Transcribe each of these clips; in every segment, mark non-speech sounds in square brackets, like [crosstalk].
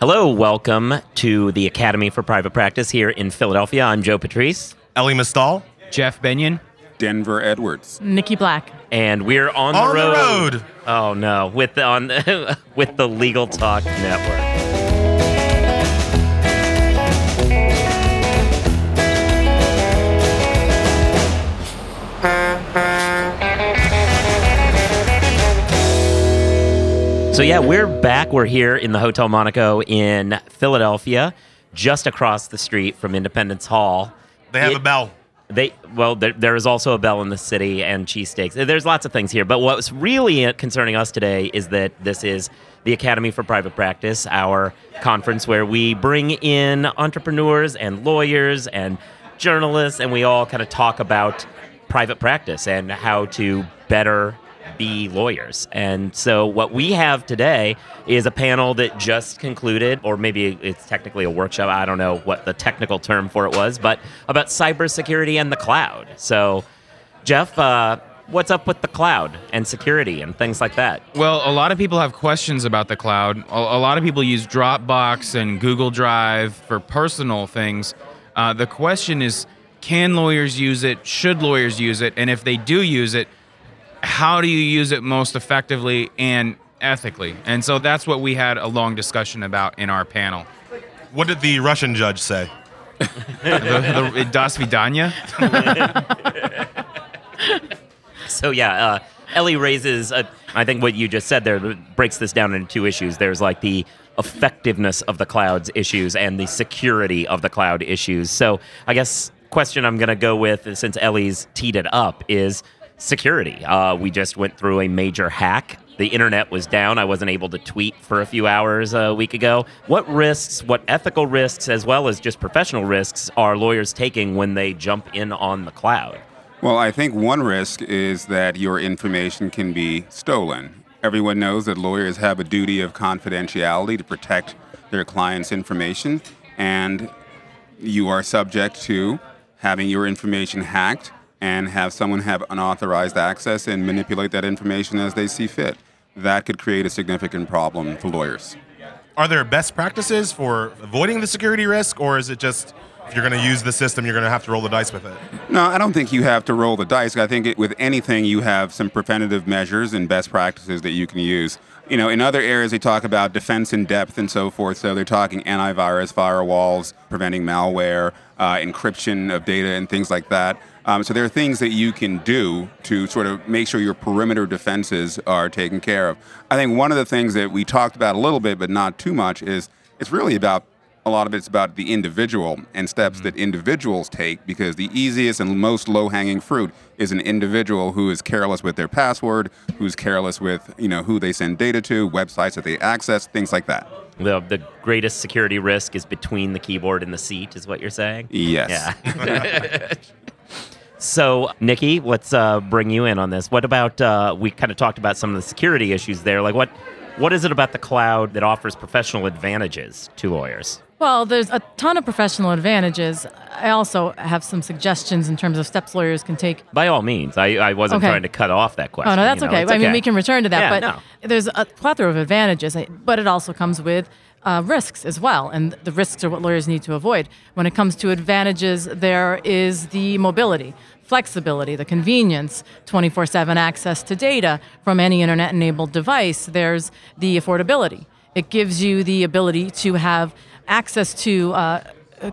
Hello, welcome to the Academy for Private Practice here in Philadelphia. I'm Joe Patrice, Elie Mystal. Jeff Bennion. Denver Edwards. Nikki Black. and we're on, On the, the road. road. Oh no, with the on [laughs] with the Legal Talk Network. So yeah, we're back. We're here in the Hotel Monaco in Philadelphia, just across the street from Independence Hall. They have It- a bell. They well, there, there is also a bell in the city and cheesesteaks. There's lots of things here, but what's really concerning us today is that this is the Academy for Private Practice, our conference where we bring in entrepreneurs and lawyers and journalists, and we all kind of talk about private practice and how to better be lawyers. And so, what we have today is a panel that just concluded, or maybe it's technically a workshop. I don't know what the technical term for it was, but about cybersecurity and the cloud. So, Jeff, uh, what's up with the cloud and security and things like that? Well, a lot of people have questions about the cloud. A, a lot of people use Dropbox and Google Drive for personal things. Uh, the question is can lawyers use it? Should lawyers use it? And if they do use it, how do you use it most effectively and ethically? And so that's what we had a long discussion about in our panel. What did the Russian judge say? The, the, das Vidanya? [laughs] So yeah, uh, Elie raises. A, I think what you just said there breaks this down into two issues. There's like the effectiveness of the cloud's issues and the security of the cloud issues. So I guess question I'm going to go with since Elie's teed it up is security. Uh, we just went through a major hack. The internet was down. I wasn't able to tweet for a few hours a week ago. What risks, what ethical risks, as well as just professional risks, are lawyers taking when they jump in on the cloud? Well, I think one risk is that your information can be stolen. Everyone knows that lawyers have a duty of confidentiality to protect their clients' information, and you are subject to having your information hacked and have someone have unauthorized access and manipulate that information as they see fit. That could create a significant problem for lawyers. Are there best practices for avoiding the security risk, or is it just if you're going to use the system, you're going to have to roll the dice with it? No, I don't think you have to roll the dice. I think it, with anything, you have some preventative measures and best practices that you can use. You know, in other areas, they talk about defense in depth and so forth. So they're talking antivirus, firewalls, preventing malware, uh, encryption of data, and things like that. Um, so there are things that you can do to sort of make sure your perimeter defenses are taken care of. I think one of the things that we talked about a little bit, but not too much, is it's really about a lot of it's about the individual and steps that individuals take because the easiest and most low-hanging fruit is an individual who is careless with their password, who's careless with you know who they send data to, websites that they access, things like that. The, the greatest security risk is between the keyboard and the seat, is what you're saying? Yes. Yeah. [laughs] so, Nikki, let's uh, bring you in on this. What about, uh, we kind of talked about some of the security issues there. Like, what, what is it about the cloud that offers professional advantages to lawyers? Well, there's a ton of professional advantages. I also have some suggestions in terms of steps lawyers can take. By all means, I, I wasn't Okay. trying to cut off that question. Oh no, that's you know, okay. it's I mean, we can return to that, Yeah, but no. there's a plethora of advantages, but it also comes with uh, risks as well, and the risks are what lawyers need to avoid. When it comes to advantages, there is the mobility, flexibility, the convenience, 24/7 access to data from any internet-enabled device. There's the affordability. It gives you the ability to have access to uh,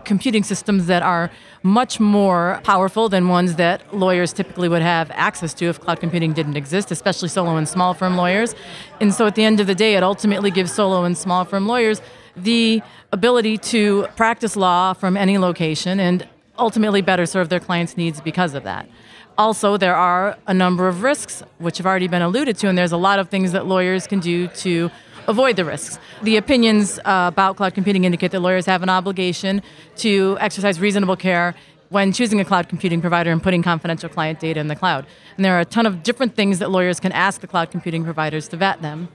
computing systems that are much more powerful than ones that lawyers typically would have access to if cloud computing didn't exist, especially solo and small firm lawyers. And so at the end of the day, it ultimately gives solo and small firm lawyers the ability to practice law from any location and ultimately better serve their clients' needs because of that. Also, there are a number of risks, which have already been alluded to, and there's a lot of things that lawyers can do to avoid the risks. The opinions uh, about cloud computing indicate that lawyers have an obligation to exercise reasonable care when choosing a cloud computing provider and putting confidential client data in the cloud. And there are a ton of different things that lawyers can ask the cloud computing providers to vet them.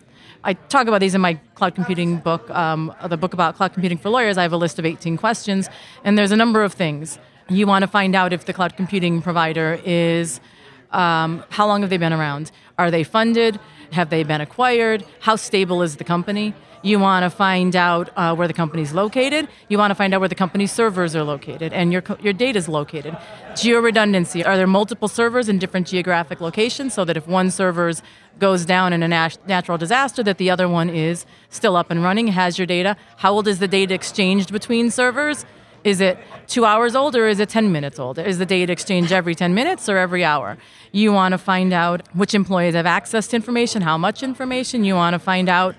I talk about these in my cloud computing book, um, the book about cloud computing for lawyers. I have a list of 18 questions, and there's a number of things. You want to find out if the cloud computing provider is, um, how long have they been around? Are they funded? Have they been acquired? How stable is the company? You want to find out uh, where the company's located. You want to find out where the company's servers are located and your, your data is located. Geo redundancy. Are there multiple servers in different geographic locations so that if one server goes down in a nat- natural disaster, that the other one is still up and running, has your data? How old is the data exchanged between servers? Is it two hours old or is it 10 minutes old? Is the data exchange every 10 minutes or every hour? You want to find out which employees have access to information, how much information. You want to find out.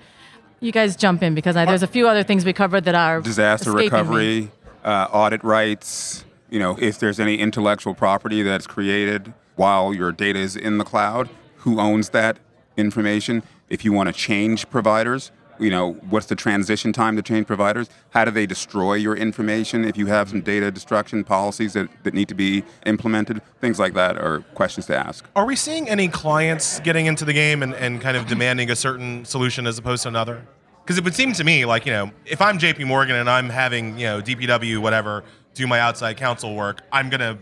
You guys jump in because I, there's a few other things we covered that are disaster recovery, uh, audit rights. You know, if there's any intellectual property that's created while your data is in the cloud, who owns that information? If you want to change providers, you know, what's the transition time to change providers? How do they destroy your information if you have some mm-hmm. data destruction policies that, that need to be implemented? Things like that are questions to ask. Are we seeing any clients getting into the game and, and kind of demanding a certain solution as opposed to another? Because it would seem to me like, you know, if I'm JP Morgan and I'm having, you know, DPW, whatever, do my outside counsel work, I'm going to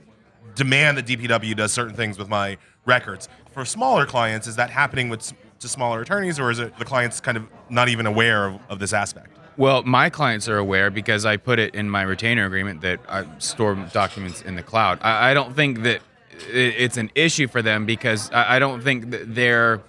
demand that DPW does certain things with my records. For smaller clients, is that happening with to smaller attorneys or is it the clients kind of not even aware of, of this aspect? Well, my clients are aware because I put it in my retainer agreement that I store documents in the cloud. I, I don't think that it's an issue for them because I, I don't think that they're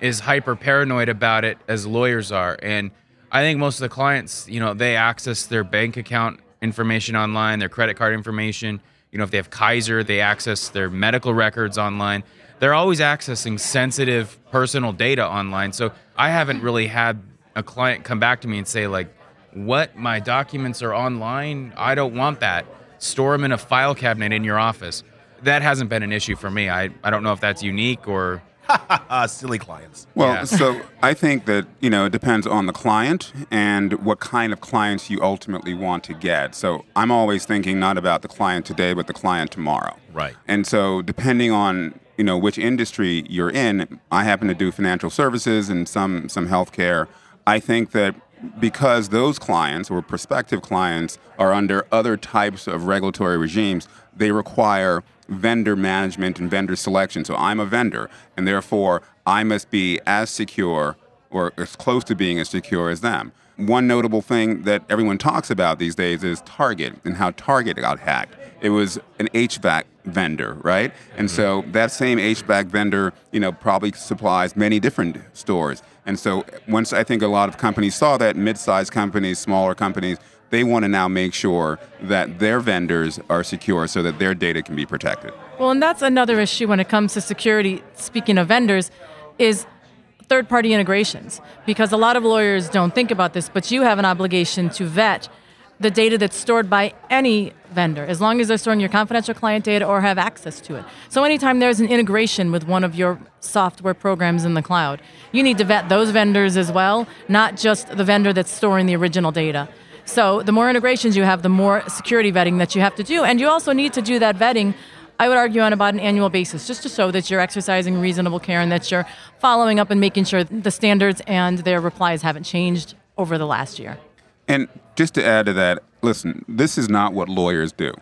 as hyper paranoid about it as lawyers are. And I think most of the clients, you know, they access their bank account information online, their credit card information. You know, if they have Kaiser, they access their medical records online. They're always accessing sensitive personal data online. So I haven't really had a client come back to me and say like, "What? My documents are online. I don't want that. Store them in a file cabinet in your office." That hasn't been an issue for me. I, I don't know if that's unique or [laughs] silly clients. Well, Yeah. so I think that you know it depends on the client and what kind of clients you ultimately want to get. So I'm always thinking not about the client today, but the client tomorrow. Right. And so depending on you know which industry you're in, I happen to do financial services and some some healthcare. I think that because those clients or prospective clients are under other types of regulatory regimes, they require vendor management and vendor selection. So I'm a vendor, and therefore I must be as secure or as close to being as secure as them. One notable thing that everyone talks about these days is Target and how Target got hacked. It was an HVAC vendor, right? And mm-hmm. so that same HVAC vendor, you know, probably supplies many different stores. And so once I think a lot of companies saw that, mid-sized companies, smaller companies, they want to now make sure that their vendors are secure so that their data can be protected. Well, and that's another issue when it comes to security. Speaking of vendors, is third party integrations. Because a lot of lawyers don't think about this, but you have an obligation to vet the data that's stored by any vendor, as long as they're storing your confidential client data or have access to it. So, anytime there's an integration with one of your software programs in the cloud, you need to vet those vendors as well, not just the vendor that's storing the original data. So, the more integrations you have, the more security vetting that you have to do. And you also need to do that vetting I would argue on about an annual basis, just to show that you're exercising reasonable care and that you're following up and making sure the standards and their replies haven't changed over the last year. And just to add to that, listen, this is not what lawyers do.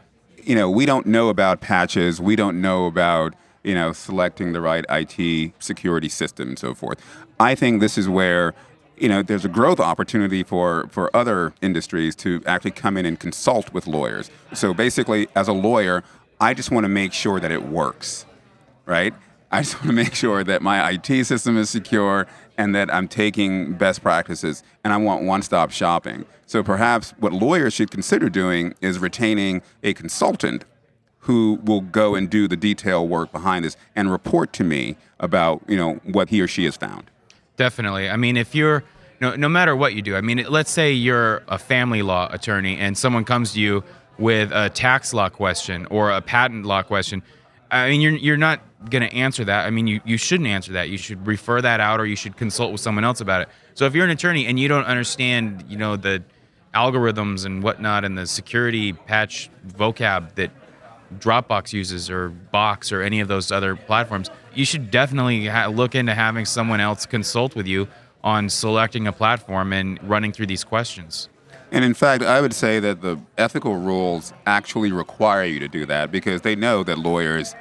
You know, we don't know about patches, we don't know about, you know, selecting the right IT security system and so forth. I think this is where you know, there's a growth opportunity for, for other industries to actually come in and consult with lawyers. So basically, as a lawyer, I just want to make sure that it works, right? I just want to make sure that my IT system is secure and that I'm taking best practices and I want one stop shopping. So perhaps what lawyers should consider doing is retaining a consultant who will go and do the detail work behind this and report to me about, you know, what he or she has found. Definitely. I mean, if you're no, no matter what you do, I mean, let's say you're a family law attorney and someone comes to you with a tax law question or a patent law question. I mean, you're you're not going to answer that. I mean, you, you shouldn't answer that. You should refer that out or you should consult with someone else about it. So if you're an attorney and you don't understand, you know, the algorithms and whatnot and the security patch vocab that Dropbox uses or Box or any of those other platforms, you should definitely ha- look into having someone else consult with you on selecting a platform and running through these questions. And in fact, I would say that the ethical rules actually require you to do that because they know that lawyers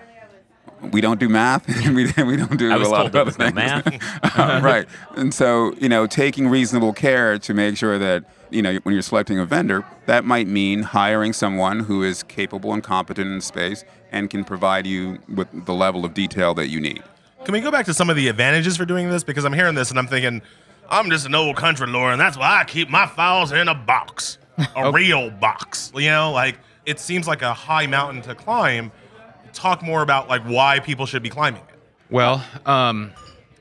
we don't do math. [laughs] we, [laughs] we don't do I was a lot told of other was no things. math. [laughs] Uh, right. And so, you know, taking reasonable care to make sure that, you know, when you're selecting a vendor, that might mean hiring someone who is capable and competent in space and can provide you with the level of detail that you need. Can we go back to some of the advantages for doing this? Because I'm hearing this and I'm thinking, I'm just an old country lawyer, and that's why I keep my files in a box, a real box. You know, like it seems like a high mountain to climb. Talk more about like why people should be climbing it. Well, um,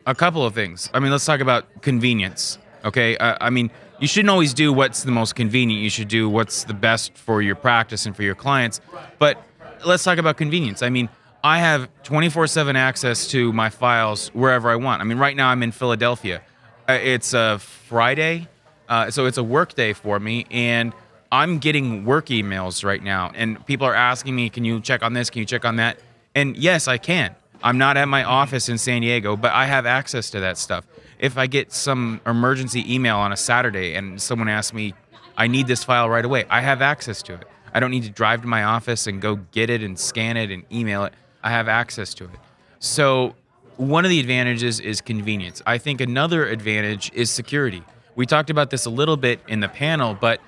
a couple of things. I mean, let's talk about convenience. Okay, I, I mean, you shouldn't always do what's the most convenient. You should do what's the best for your practice and for your clients. But let's talk about convenience. I mean, I have 24/7 access to my files wherever I want. I mean, right now I'm in Philadelphia. Uh, It's a Friday, uh, so it's a work day for me, and I'm getting work emails right now, and people are asking me, "Can you check on this? Can you check on that?" And yes, I can. I'm not at my office in San Diego, but I have access to that stuff. If I get some emergency email on a Saturday and someone asks me, I need this file right away, I have access to it. I don't need to drive to my office and go get it and scan it and email it. I have access to it. So, one of the advantages is convenience. I think another advantage is security. We talked about this a little bit in the panel, but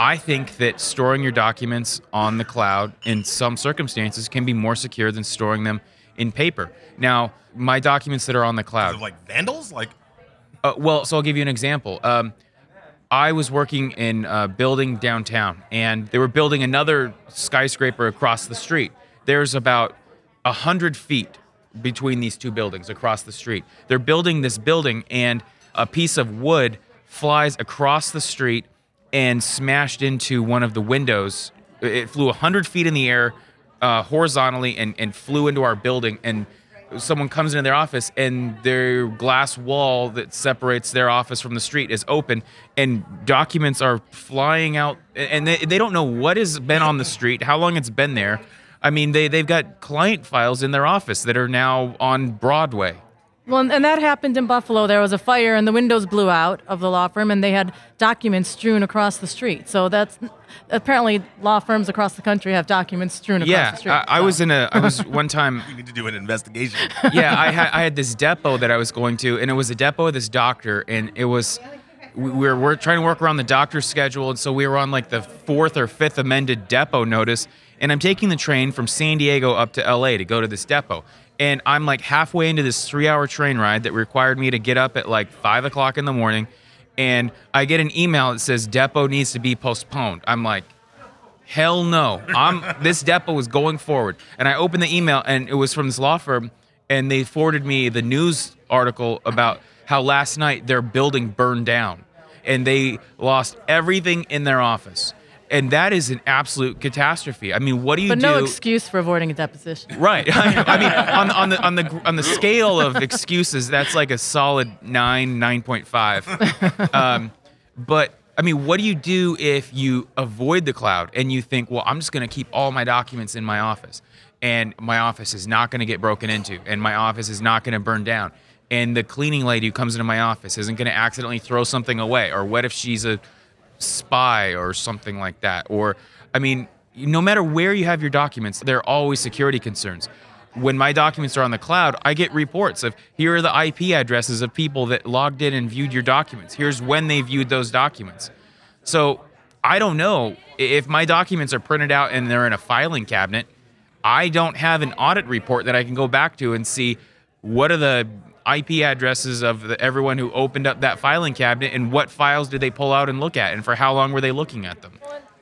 I think that storing your documents on the cloud in some circumstances can be more secure than storing them in paper. Now, my documents that are on the cloud. Like vandals, like Uh, well, so I'll give you an example. Um, I was working in a building downtown, and they were building another skyscraper across the street. There's about a hundred feet between these two buildings across the street. They're building this building, and a piece of wood flies across the street and smashed into one of the windows. It flew a hundred feet in the air uh, horizontally and, and flew into our building. And someone comes into their office and their glass wall that separates their office from the street is open and documents are flying out. And they, they don't know what has been on the street how long it's been there. I mean they, they've got client files in their office that are now on broadway Well, and- and that happened in Buffalo. There was a fire, and the windows blew out of the law firm, and they had documents strewn across the street. So that's apparently law firms across the country have documents strewn across yeah the street. I, I So- was in a i was one [laughs] time we need to do an investigation. yeah, I had I had this depot that I was going to, and it was a depot of this doctor, and it was we we were, we're trying to work around the doctor's schedule, and so we were on like the fourth or fifth amended depot notice, and I'm taking the train from San Diego up to L.A. to go to this depot, and I'm like halfway into this three-hour train ride that required me to get up at like five o'clock in the morning, and I get an email that says depot needs to be postponed. I'm like. Hell no. I'm [laughs] this depot was going forward. And I opened the email and it was from this law firm and they forwarded me the news article about how last night their building burned down and they lost everything in their office. And that is an absolute catastrophe. I mean, what do you but do? no excuse for avoiding a deposition. Right. [laughs] I mean, on, on the on the on the scale of excuses, that's like a solid nine, nine point five. Um, but I mean, what do you do if you avoid the cloud and you think, well, I'm just going to keep all my documents in my office, and my office is not going to get broken into, and my office is not going to burn down, and the cleaning lady who comes into my office isn't going to accidentally throw something away, or what if she's a spy or something like that. Or, I mean, no matter where you have your documents, there are always security concerns. When my documents are on the cloud, I get reports of here are the IP addresses of people that logged in and viewed your documents. Here's when they viewed those documents. So I don't know if my documents are printed out and they're in a filing cabinet. I don't have an audit report that I can go back to and see what are the IP addresses of the, everyone who opened up that filing cabinet and what files did they pull out and look at and for how long were they looking at them.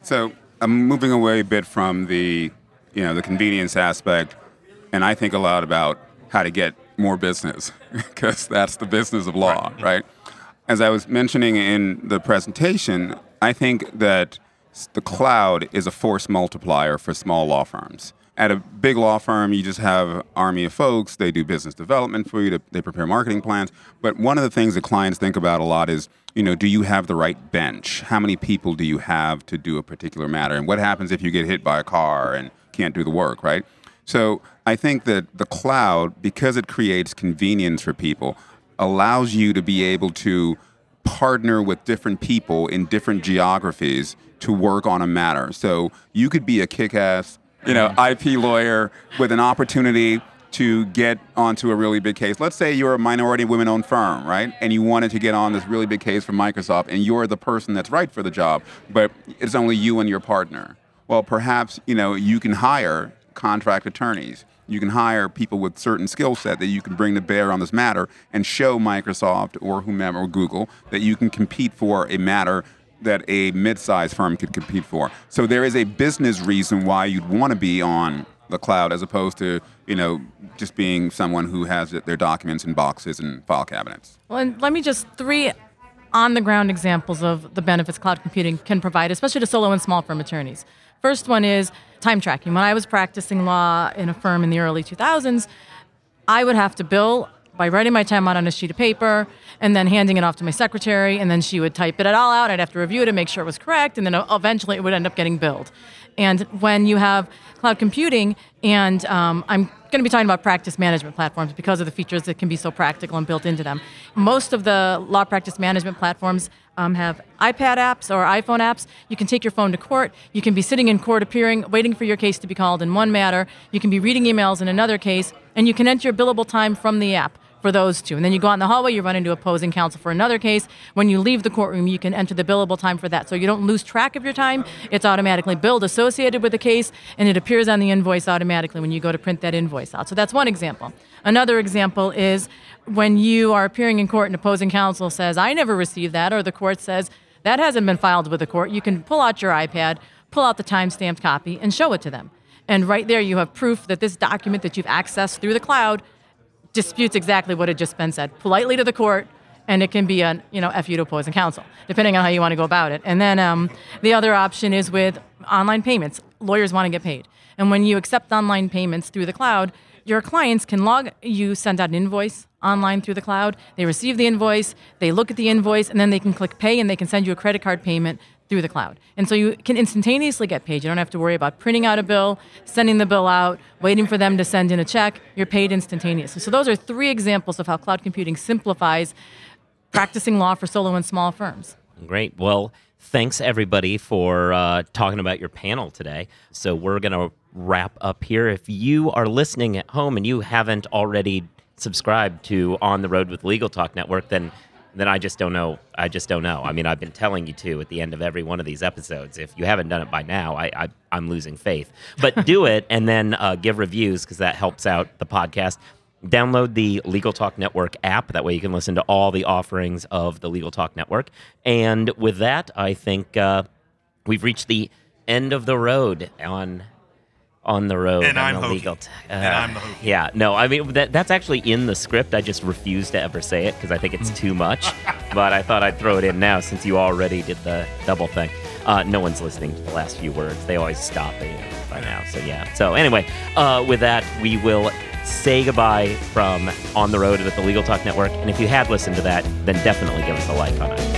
So I'm moving away a bit from the, you know, the convenience aspect, and I think a lot about how to get more business [laughs] because that's the business of law, right? As I was mentioning in the presentation, I think that the cloud is a force multiplier for small law firms. At a big law firm, you just have army of folks. They do business development for you. to- They prepare marketing plans. But one of the things that clients think about a lot is, you know, do you have the right bench? How many people do you have to do a particular matter? And what happens if you get hit by a car and can't do the work, right? So I think that the cloud, because it creates convenience for people, allows you to be able to partner with different people in different geographies to work on a matter. So you could be a kick-ass, you know, uh-huh. IP lawyer with an opportunity to get onto a really big case. Let's say you're a minority women owned firm, right? And you wanted to get on this really big case for Microsoft and you're the person that's right for the job, but it's only you and your partner. Well, perhaps, you know, you can hire contract attorneys. You can hire people with certain skill set that you can bring to bear on this matter and show Microsoft or whomever or Google that you can compete for a matter that a mid-sized firm could compete for. So there is a business reason why you'd want to be on the cloud as opposed to you know just being someone who has their documents in boxes and file cabinets. Well, and let me just three on the ground examples of the benefits cloud computing can provide, especially to solo and small firm attorneys. First one is time tracking. When I was practicing law in a firm in the early 2000s, I would have to bill by writing my time out on a sheet of paper and then handing it off to my secretary, and then she would type it all out. I'd have to review it and make sure it was correct, and then eventually it would end up getting billed. And when you have cloud computing, and um, I'm going to be talking about practice management platforms because of the features that can be so practical and built into them. Most of the law practice management platforms um, have iPad apps or iPhone apps. You can take your phone to court. You can be sitting in court appearing, waiting for your case to be called in one matter. You can be reading emails in another case, and you can enter your billable time from the app for those two. And then you go out in the hallway, you run into opposing counsel for another case. When you leave the courtroom, you can enter the billable time for that. So you don't lose track of your time. It's automatically billed associated with the case, and it appears on the invoice automatically when you go to print that invoice out. So that's one example. Another example is when you are appearing in court and opposing counsel says, I never received that, or the court says, that hasn't been filed with the court, you can pull out your iPad, pull out the time stamped copy, and show it to them. And right there, you have proof that this document that you've accessed through the cloud disputes exactly what had just been said politely to the court and it can be a you know fu to opposing counsel depending on how you want to go about it. And then um, the other option is with online payments. Lawyers want to get paid. And when you accept online payments through the cloud your clients can log you send out an invoice online through the cloud. They receive the invoice they look at the invoice and then they can click pay and they can send you a credit card payment through the cloud. And so you can instantaneously get paid. You don't have to worry about printing out a bill, sending the bill out, waiting for them to send in a check. You're paid instantaneously. So those are three examples of how cloud computing simplifies practicing law for solo and small firms. Great. Well, thanks everybody for uh, talking about your panel today. So we're going to wrap up here. If you are listening at home and you haven't already subscribed to On the Road with Legal Talk Network, then then I just don't know. I just don't know. I mean, I've been telling you to at the end of every one of these episodes. If you haven't done it by now, I, I am losing faith. But do [laughs] it and then uh, give reviews because that helps out the podcast. Download the Legal Talk Network app. That way you can listen to all the offerings of the Legal Talk Network. And with that, I think uh, we've reached the end of the road on on the road and I'm the legal. T- uh, and I'm the hokey. Yeah, no, I mean that that's actually in the script. I just refuse to ever say it because I think it's too much. [laughs] but I thought I'd throw it in now since you already did the double thing. Uh, no one's listening to the last few words. They always stop it by now. So yeah. So anyway, uh, with that, we will say goodbye from on the road with the Legal Talk Network. And if you had listened to that, then definitely give us a like on it.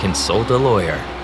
consult a lawyer.